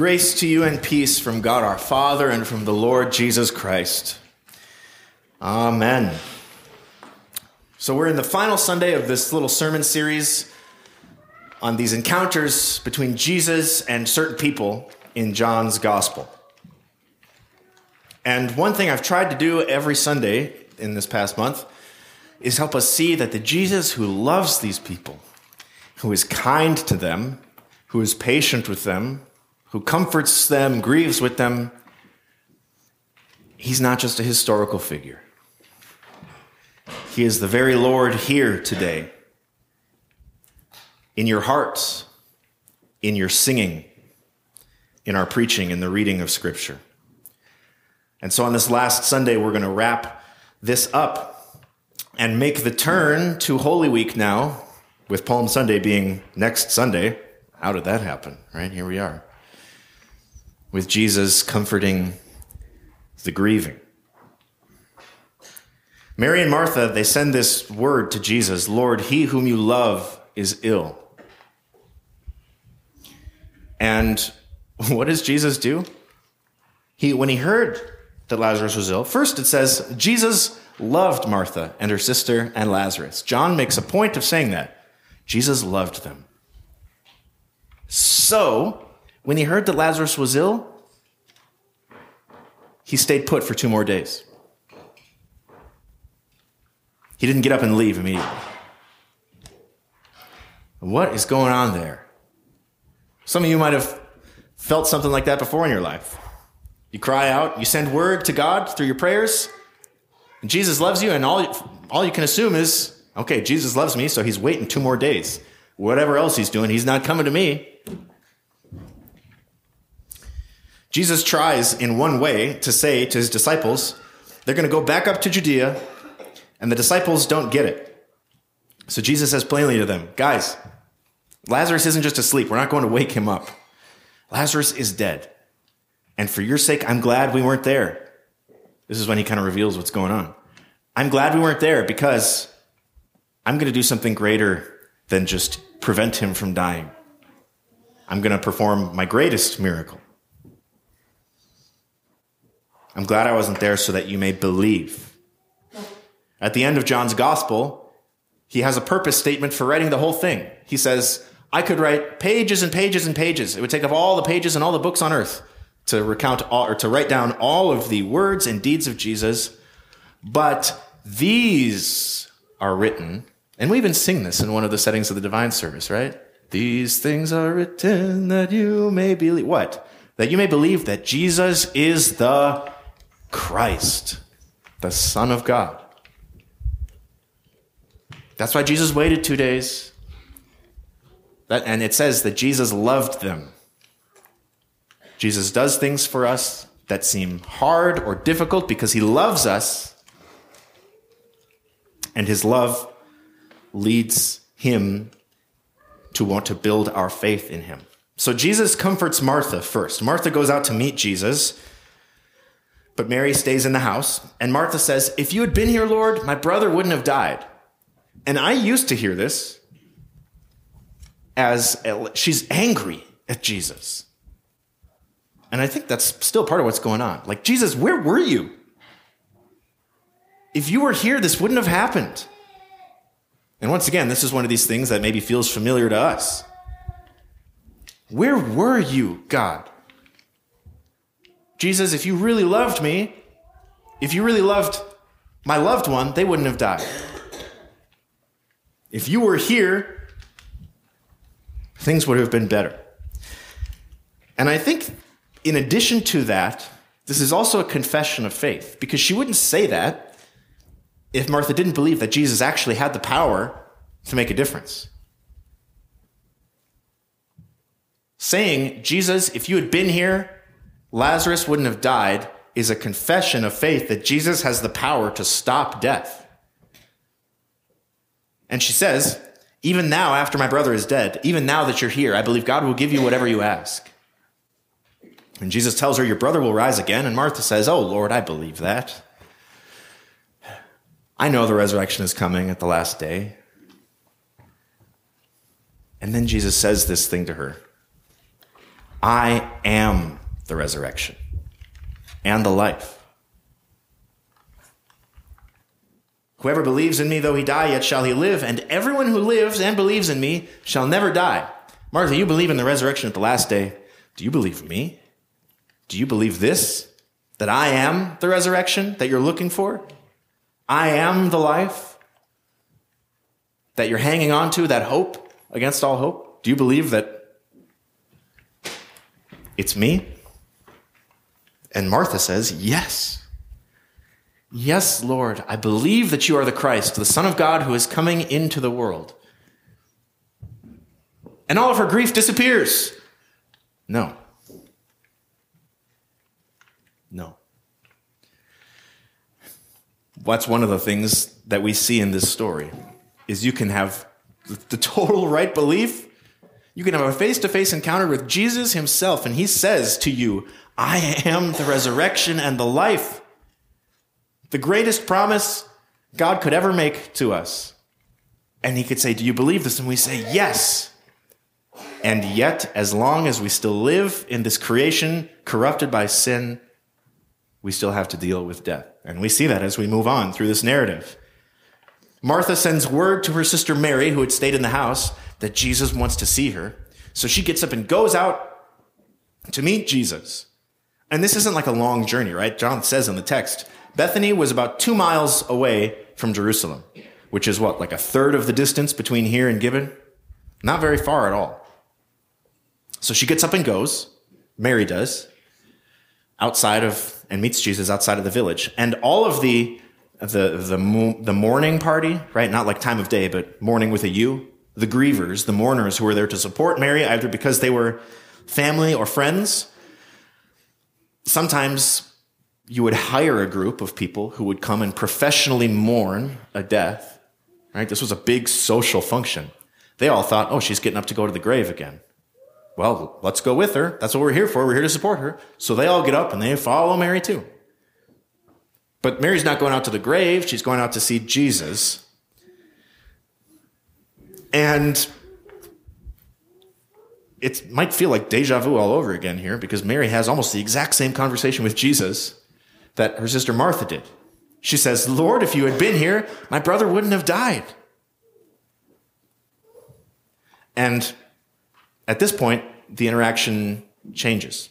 Grace to you and peace from God our Father and from the Lord Jesus Christ. Amen. So, we're in the final Sunday of this little sermon series on these encounters between Jesus and certain people in John's Gospel. And one thing I've tried to do every Sunday in this past month is help us see that the Jesus who loves these people, who is kind to them, who is patient with them, who comforts them, grieves with them, he's not just a historical figure. He is the very Lord here today. In your hearts, in your singing, in our preaching, in the reading of Scripture. And so on this last Sunday, we're going to wrap this up and make the turn to Holy Week now, with Palm Sunday being next Sunday. How did that happen? Right? Here we are with Jesus comforting the grieving. Mary and Martha, they send this word to Jesus Lord, he whom you love is ill. And what does Jesus do? He, when he heard that Lazarus was ill, first it says Jesus loved Martha and her sister and Lazarus. John makes a point of saying that. Jesus loved them. So, when he heard that Lazarus was ill, he stayed put for two more days. He didn't get up and leave immediately. What is going on there? Some of you might have felt something like that before in your life. You cry out, you send word to God through your prayers, and Jesus loves you, and all, all you can assume is, okay, Jesus loves me, so he's waiting two more days. Whatever else he's doing, he's not coming to me. Jesus tries in one way to say to his disciples, they're going to go back up to Judea, and the disciples don't get it. So Jesus says plainly to them, guys, Lazarus isn't just asleep. We're not going to wake him up. Lazarus is dead. And for your sake, I'm glad we weren't there. This is when he kind of reveals what's going on. I'm glad we weren't there because I'm going to do something greater than just prevent him from dying. I'm going to perform my greatest miracle. I'm glad I wasn't there so that you may believe. At the end of John's gospel, he has a purpose statement for writing the whole thing. He says, I could write pages and pages and pages. It would take up all the pages and all the books on earth to recount all, or to write down all of the words and deeds of Jesus. But these are written, and we even sing this in one of the settings of the divine service, right? These things are written that you may believe. What? That you may believe that Jesus is the Christ, the Son of God. That's why Jesus waited two days. That, and it says that Jesus loved them. Jesus does things for us that seem hard or difficult because he loves us. And his love leads him to want to build our faith in him. So Jesus comforts Martha first. Martha goes out to meet Jesus but Mary stays in the house, and Martha says, If you had been here, Lord, my brother wouldn't have died. And I used to hear this as she's angry at Jesus. And I think that's still part of what's going on. Like, Jesus, where were you? If you were here, this wouldn't have happened. And once again, this is one of these things that maybe feels familiar to us. Where were you, God? Jesus, if you really loved me, if you really loved my loved one, they wouldn't have died. If you were here, things would have been better. And I think, in addition to that, this is also a confession of faith because she wouldn't say that if Martha didn't believe that Jesus actually had the power to make a difference. Saying, Jesus, if you had been here, Lazarus wouldn't have died is a confession of faith that Jesus has the power to stop death. And she says, Even now, after my brother is dead, even now that you're here, I believe God will give you whatever you ask. And Jesus tells her, Your brother will rise again. And Martha says, Oh, Lord, I believe that. I know the resurrection is coming at the last day. And then Jesus says this thing to her I am the resurrection and the life. Whoever believes in me, though he die, yet shall he live, and everyone who lives and believes in me shall never die. Martha, you believe in the resurrection at the last day. Do you believe me? Do you believe this? That I am the resurrection that you're looking for? I am the life that you're hanging on to, that hope against all hope? Do you believe that it's me? And Martha says, Yes. Yes, Lord, I believe that you are the Christ, the Son of God who is coming into the world. And all of her grief disappears. No. No. What's one of the things that we see in this story is you can have the total right belief. You can have a face to face encounter with Jesus himself, and he says to you, I am the resurrection and the life. The greatest promise God could ever make to us. And he could say, Do you believe this? And we say, Yes. And yet, as long as we still live in this creation corrupted by sin, we still have to deal with death. And we see that as we move on through this narrative. Martha sends word to her sister Mary, who had stayed in the house, that Jesus wants to see her. So she gets up and goes out to meet Jesus. And this isn't like a long journey, right? John says in the text Bethany was about two miles away from Jerusalem, which is what, like a third of the distance between here and Gibeon? Not very far at all. So she gets up and goes. Mary does outside of and meets Jesus outside of the village. And all of the the the the mourning party, right? Not like time of day, but mourning with a U. The grievers, the mourners who were there to support Mary, either because they were family or friends. Sometimes you would hire a group of people who would come and professionally mourn a death. Right? This was a big social function. They all thought, oh, she's getting up to go to the grave again well, let's go with her. That's what we're here for. We're here to support her. So they all get up and they follow Mary too. But Mary's not going out to the grave, she's going out to see Jesus. And it might feel like deja vu all over again here because Mary has almost the exact same conversation with Jesus that her sister Martha did. She says, Lord, if you had been here, my brother wouldn't have died. And at this point, the interaction changes.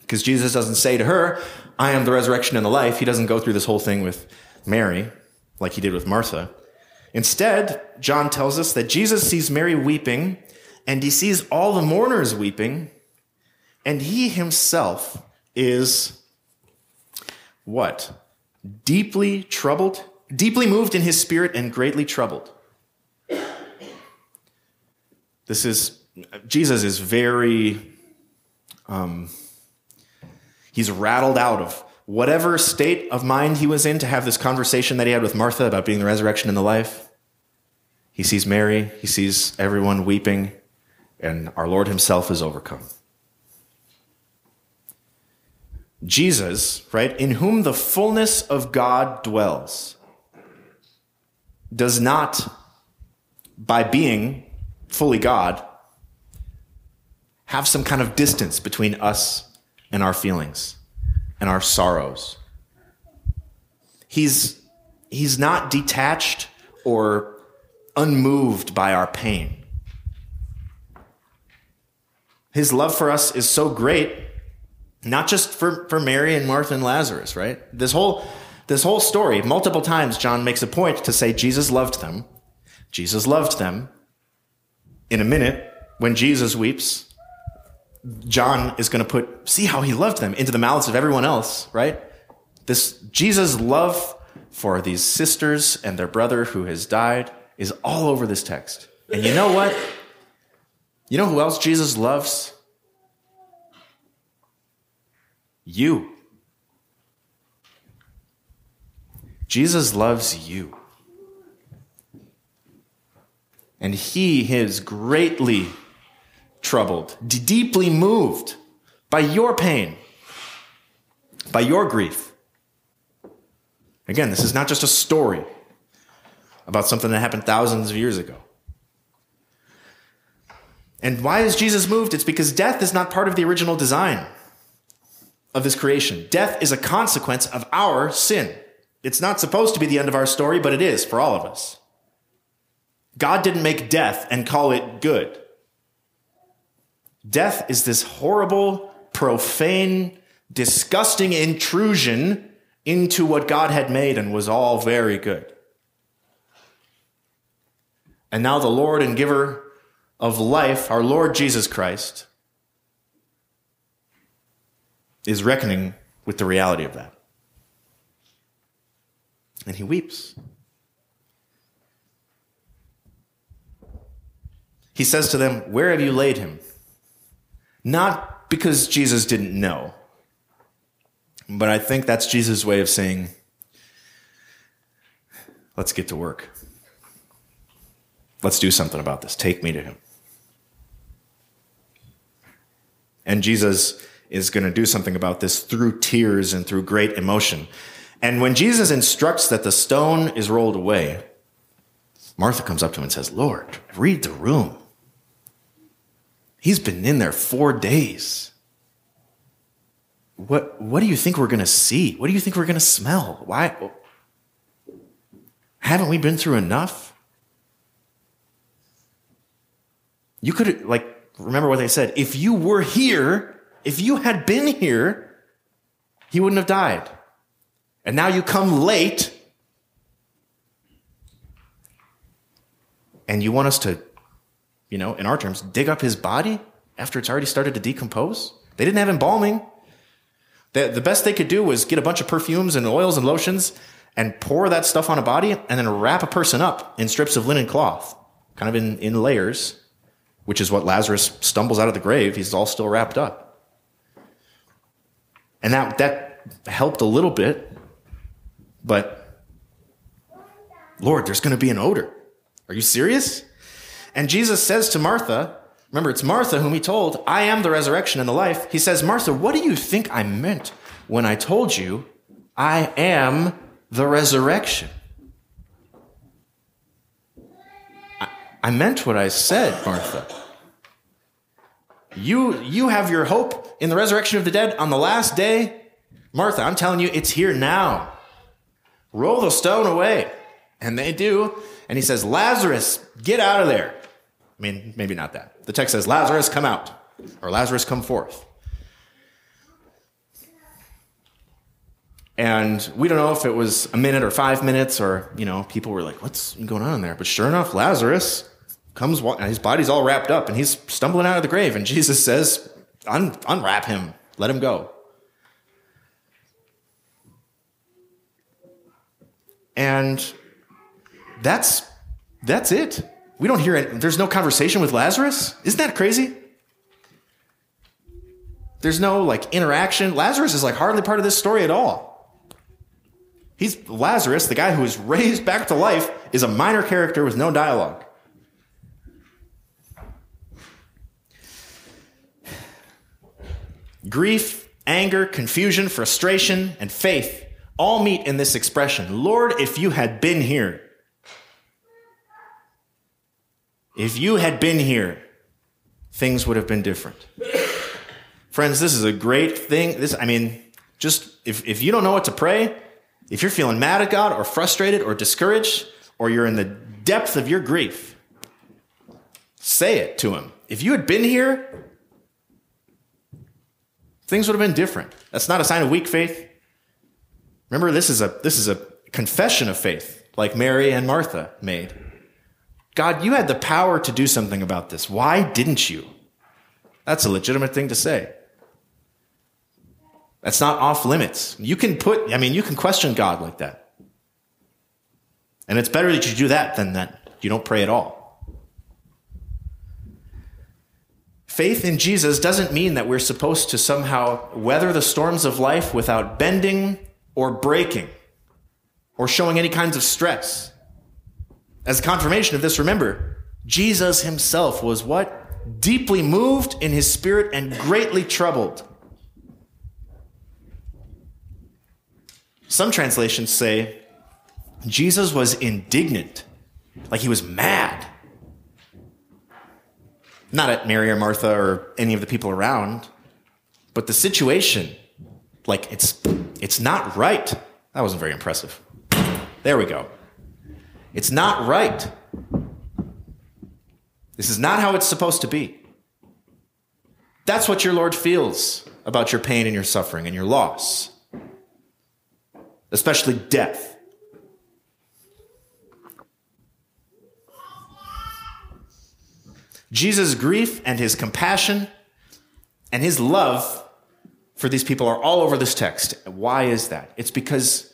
Because Jesus doesn't say to her, I am the resurrection and the life. He doesn't go through this whole thing with Mary like he did with Martha. Instead, John tells us that Jesus sees Mary weeping and he sees all the mourners weeping, and he himself is what? Deeply troubled, deeply moved in his spirit and greatly troubled. This is Jesus is very, um, he's rattled out of whatever state of mind he was in to have this conversation that he had with Martha about being the resurrection and the life. He sees Mary, he sees everyone weeping, and our Lord himself is overcome. Jesus, right, in whom the fullness of God dwells, does not, by being fully God, have some kind of distance between us and our feelings and our sorrows. He's, he's not detached or unmoved by our pain. His love for us is so great, not just for, for Mary and Martha and Lazarus, right? This whole, this whole story, multiple times, John makes a point to say Jesus loved them. Jesus loved them. In a minute, when Jesus weeps, John is going to put, see how he loved them into the mouths of everyone else, right? This Jesus' love for these sisters and their brother who has died is all over this text. And you know what? You know who else Jesus loves? You. Jesus loves you. And he is greatly troubled, deeply moved by your pain, by your grief. Again, this is not just a story about something that happened thousands of years ago. And why is Jesus moved? It's because death is not part of the original design of this creation. Death is a consequence of our sin. It's not supposed to be the end of our story, but it is for all of us. God didn't make death and call it good. Death is this horrible, profane, disgusting intrusion into what God had made and was all very good. And now the Lord and giver of life, our Lord Jesus Christ, is reckoning with the reality of that. And he weeps. He says to them, Where have you laid him? Not because Jesus didn't know, but I think that's Jesus' way of saying, Let's get to work. Let's do something about this. Take me to him. And Jesus is going to do something about this through tears and through great emotion. And when Jesus instructs that the stone is rolled away, Martha comes up to him and says, Lord, read the room. He's been in there four days. What, what do you think we're going to see? What do you think we're going to smell? Why? Haven't we been through enough? You could, like, remember what they said. If you were here, if you had been here, he wouldn't have died. And now you come late and you want us to, you know, in our terms, dig up his body after it's already started to decompose? They didn't have embalming. The, the best they could do was get a bunch of perfumes and oils and lotions and pour that stuff on a body and then wrap a person up in strips of linen cloth, kind of in, in layers, which is what Lazarus stumbles out of the grave. He's all still wrapped up. And that, that helped a little bit, but Lord, there's going to be an odor. Are you serious? And Jesus says to Martha, remember, it's Martha whom he told, I am the resurrection and the life. He says, Martha, what do you think I meant when I told you I am the resurrection? I, meant what I said, Martha. You, you have your hope in the resurrection of the dead on the last day. Martha, I'm telling you, it's here now. Roll the stone away. And they do. And he says, Lazarus, get out of there. I mean, maybe not that. The text says, Lazarus, come out. Or Lazarus, come forth. And we don't know if it was a minute or five minutes or, you know, people were like, what's going on in there? But sure enough, Lazarus comes, his body's all wrapped up and he's stumbling out of the grave. And Jesus says, Un- unwrap him, let him go. And that's, that's it. We don't hear it. There's no conversation with Lazarus. Isn't that crazy? There's no like interaction. Lazarus is like hardly part of this story at all. He's Lazarus, the guy who was raised back to life, is a minor character with no dialogue. Grief, anger, confusion, frustration, and faith all meet in this expression Lord, if you had been here, if you had been here, things would have been different. Friends, this is a great thing. This, I mean, just if, if you don't know what to pray, if you're feeling mad at God or frustrated or discouraged, or you're in the depth of your grief, say it to Him. If you had been here, things would have been different. That's not a sign of weak faith. Remember, this is a, this is a confession of faith, like Mary and Martha made. God, you had the power to do something about this. Why didn't you? That's a legitimate thing to say. That's not off limits. You can put, I mean, you can question God like that. And it's better that you do that than that you don't pray at all. Faith in Jesus doesn't mean that we're supposed to somehow weather the storms of life without bending or breaking or showing any kinds of stress. As a confirmation of this, remember, Jesus himself was what? Deeply moved in his spirit and greatly troubled. Some translations say Jesus was indignant, like he was mad. Not at Mary or Martha or any of the people around, but the situation, like it's it's not right. That wasn't very impressive. There we go. It's not right. This is not how it's supposed to be. That's what your Lord feels about your pain and your suffering and your loss, especially death. Jesus' grief and his compassion and his love for these people are all over this text. Why is that? It's because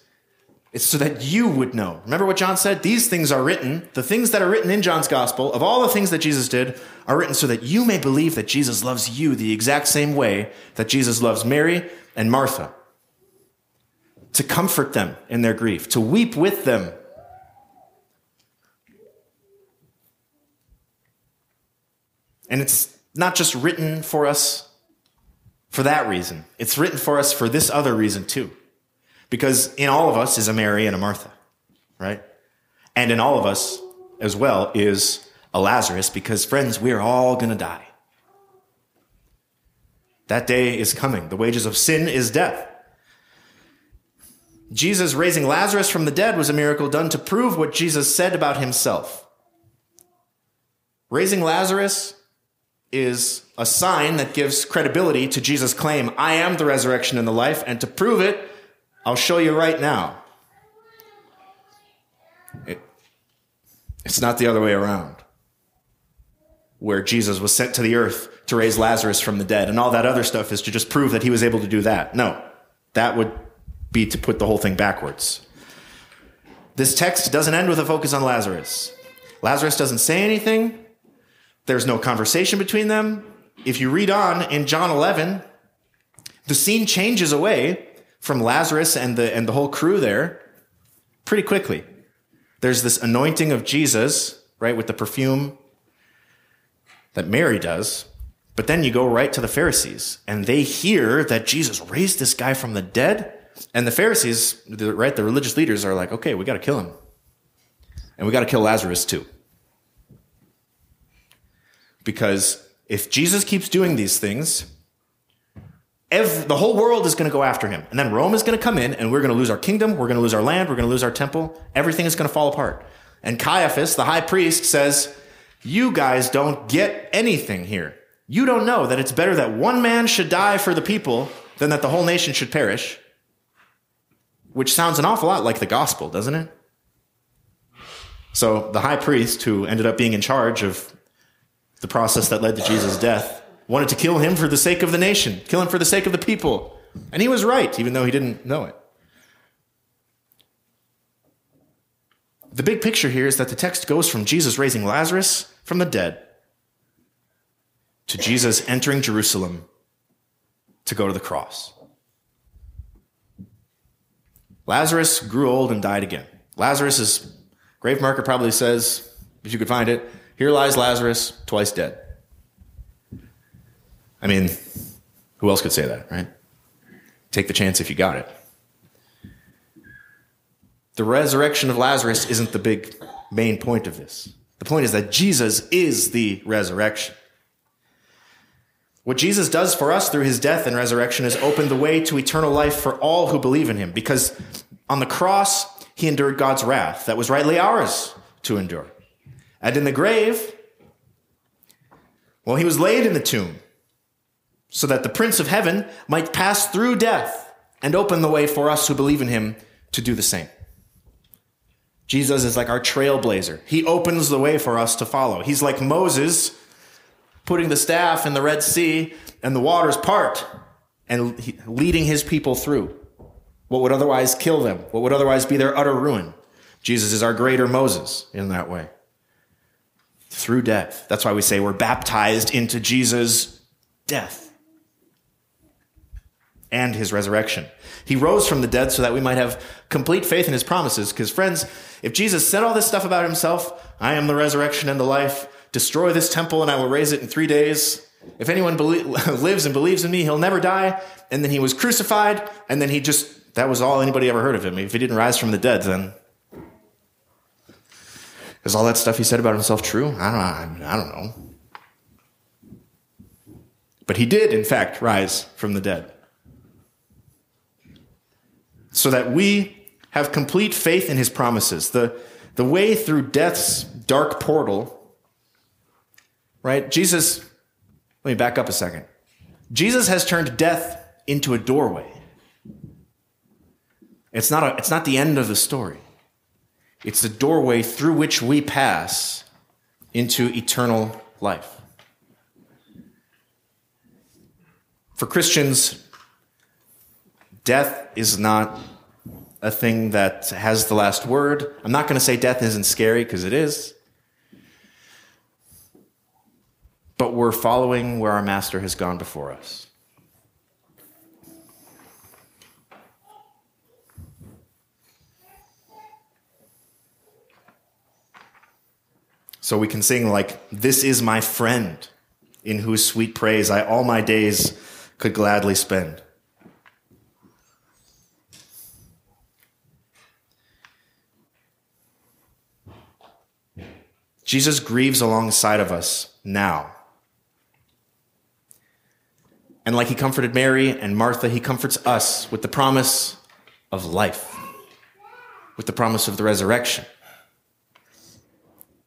it's so that you would know. Remember what John said? These things are written, the things that are written in John's gospel, of all the things that Jesus did, are written so that you may believe that Jesus loves you the exact same way that Jesus loves Mary and Martha. To comfort them in their grief, to weep with them. And it's not just written for us for that reason, it's written for us for this other reason too. Because in all of us is a Mary and a Martha, right? And in all of us as well is a Lazarus because, friends, we are all going to die. That day is coming. The wages of sin is death. Jesus raising Lazarus from the dead was a miracle done to prove what Jesus said about himself. Raising Lazarus is a sign that gives credibility to Jesus' claim, I am the resurrection and the life, and to prove it, I'll show you right now. It, it's not the other way around, where Jesus was sent to the earth to raise Lazarus from the dead, and all that other stuff is to just prove that he was able to do that. No, that would be to put the whole thing backwards. This text doesn't end with a focus on Lazarus. Lazarus doesn't say anything. There's no conversation between them. If you read on in John 11, the scene changes away from Lazarus and the, and the whole crew there pretty quickly. There's this anointing of Jesus, right, with the perfume that Mary does. But then you go right to the Pharisees, and they hear that Jesus raised this guy from the dead. And the Pharisees, right, the religious leaders are like, okay, we got to kill him. And we got to kill Lazarus too. Because if Jesus keeps doing these things, Every, the whole world is going to go after him. And then Rome is going to come in and we're going to lose our kingdom. We're going to lose our land. We're going to lose our temple. Everything is going to fall apart. And Caiaphas, the high priest, says, You guys don't get anything here. You don't know that it's better that one man should die for the people than that the whole nation should perish. Which sounds an awful lot like the gospel, doesn't it? So the high priest, who ended up being in charge of the process that led to Jesus' death, wanted to kill him for the sake of the nation, kill him for the sake of the people. And he was right, even though he didn't know it. The big picture here is that the text goes from Jesus raising Lazarus from the dead to Jesus entering Jerusalem to go to the cross. Lazarus grew old and died again. Lazarus' grave marker probably says, if you could find it, here lies Lazarus, twice dead. I mean, who else could say that, right? Take the chance if you got it. The resurrection of Lazarus isn't the big main point of this. The point is that Jesus is the resurrection. What Jesus does for us through his death and resurrection is open the way to eternal life for all who believe in him because on the cross, he endured God's wrath that was rightly ours to endure. And in the grave, well, he was laid in the tomb so that the Prince of Heaven might pass through death and open the way for us who believe in him to do the same. Jesus is like our trailblazer. He opens the way for us to follow. He's like Moses putting the staff in the Red Sea and the waters part and leading his people through what would otherwise kill them, what would otherwise be their utter ruin. Jesus is our greater Moses in that way. Through death. That's why we say we're baptized into Jesus' death and his resurrection. He rose from the dead so that we might have complete faith in his promises. Because, friends, if Jesus said all this stuff about himself, I am the resurrection and the life, destroy this temple and I will raise it in three days. If anyone lives and believes in me, he'll never die. And then he was crucified, and then he just, that was all anybody ever heard of him. If he didn't rise from the dead, then. Is all that stuff he said about himself true? I don't, I don't know. But he did, in fact, rise from the dead. So that we have complete faith in his promises. The, the way through death's dark portal, right? Jesus, let me back up a second. Jesus has turned death into a doorway. It's not, a, it's not the end of the story. It's the doorway through which we pass into eternal life. For Christians, death is not a thing that has the last word. I'm not going to say death isn't scary because it is. But we're following where our master has gone before us. So we can sing like, This is my friend, in whose sweet praise I all my days could gladly spend. Jesus grieves alongside of us now. And like he comforted Mary and Martha, he comforts us with the promise of life, with the promise of the resurrection.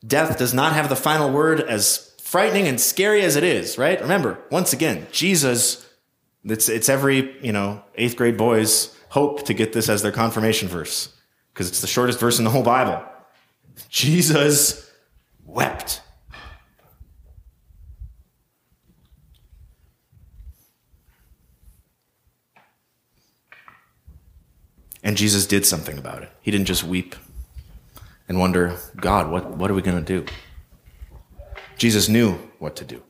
Death does not have the final word as frightening and scary as it is, right? Remember, once again, Jesus, it's, it's every, you know, eighth grade boy's hope to get this as their confirmation verse because it's the shortest verse in the whole Bible. Jesus wept. And Jesus did something about it. He didn't just weep and wonder, God, what, what are we going to do? Jesus knew what to do.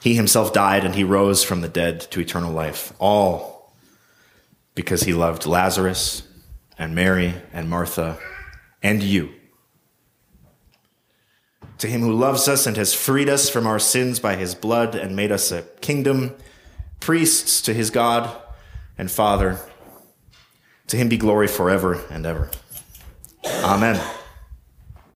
He himself died and he rose from the dead to eternal life, all because he loved Lazarus and Mary and Martha and you. To him who loves us and has freed us from our sins by his blood and made us a kingdom, priests to his God and Father, to him be glory forever and ever. Amen.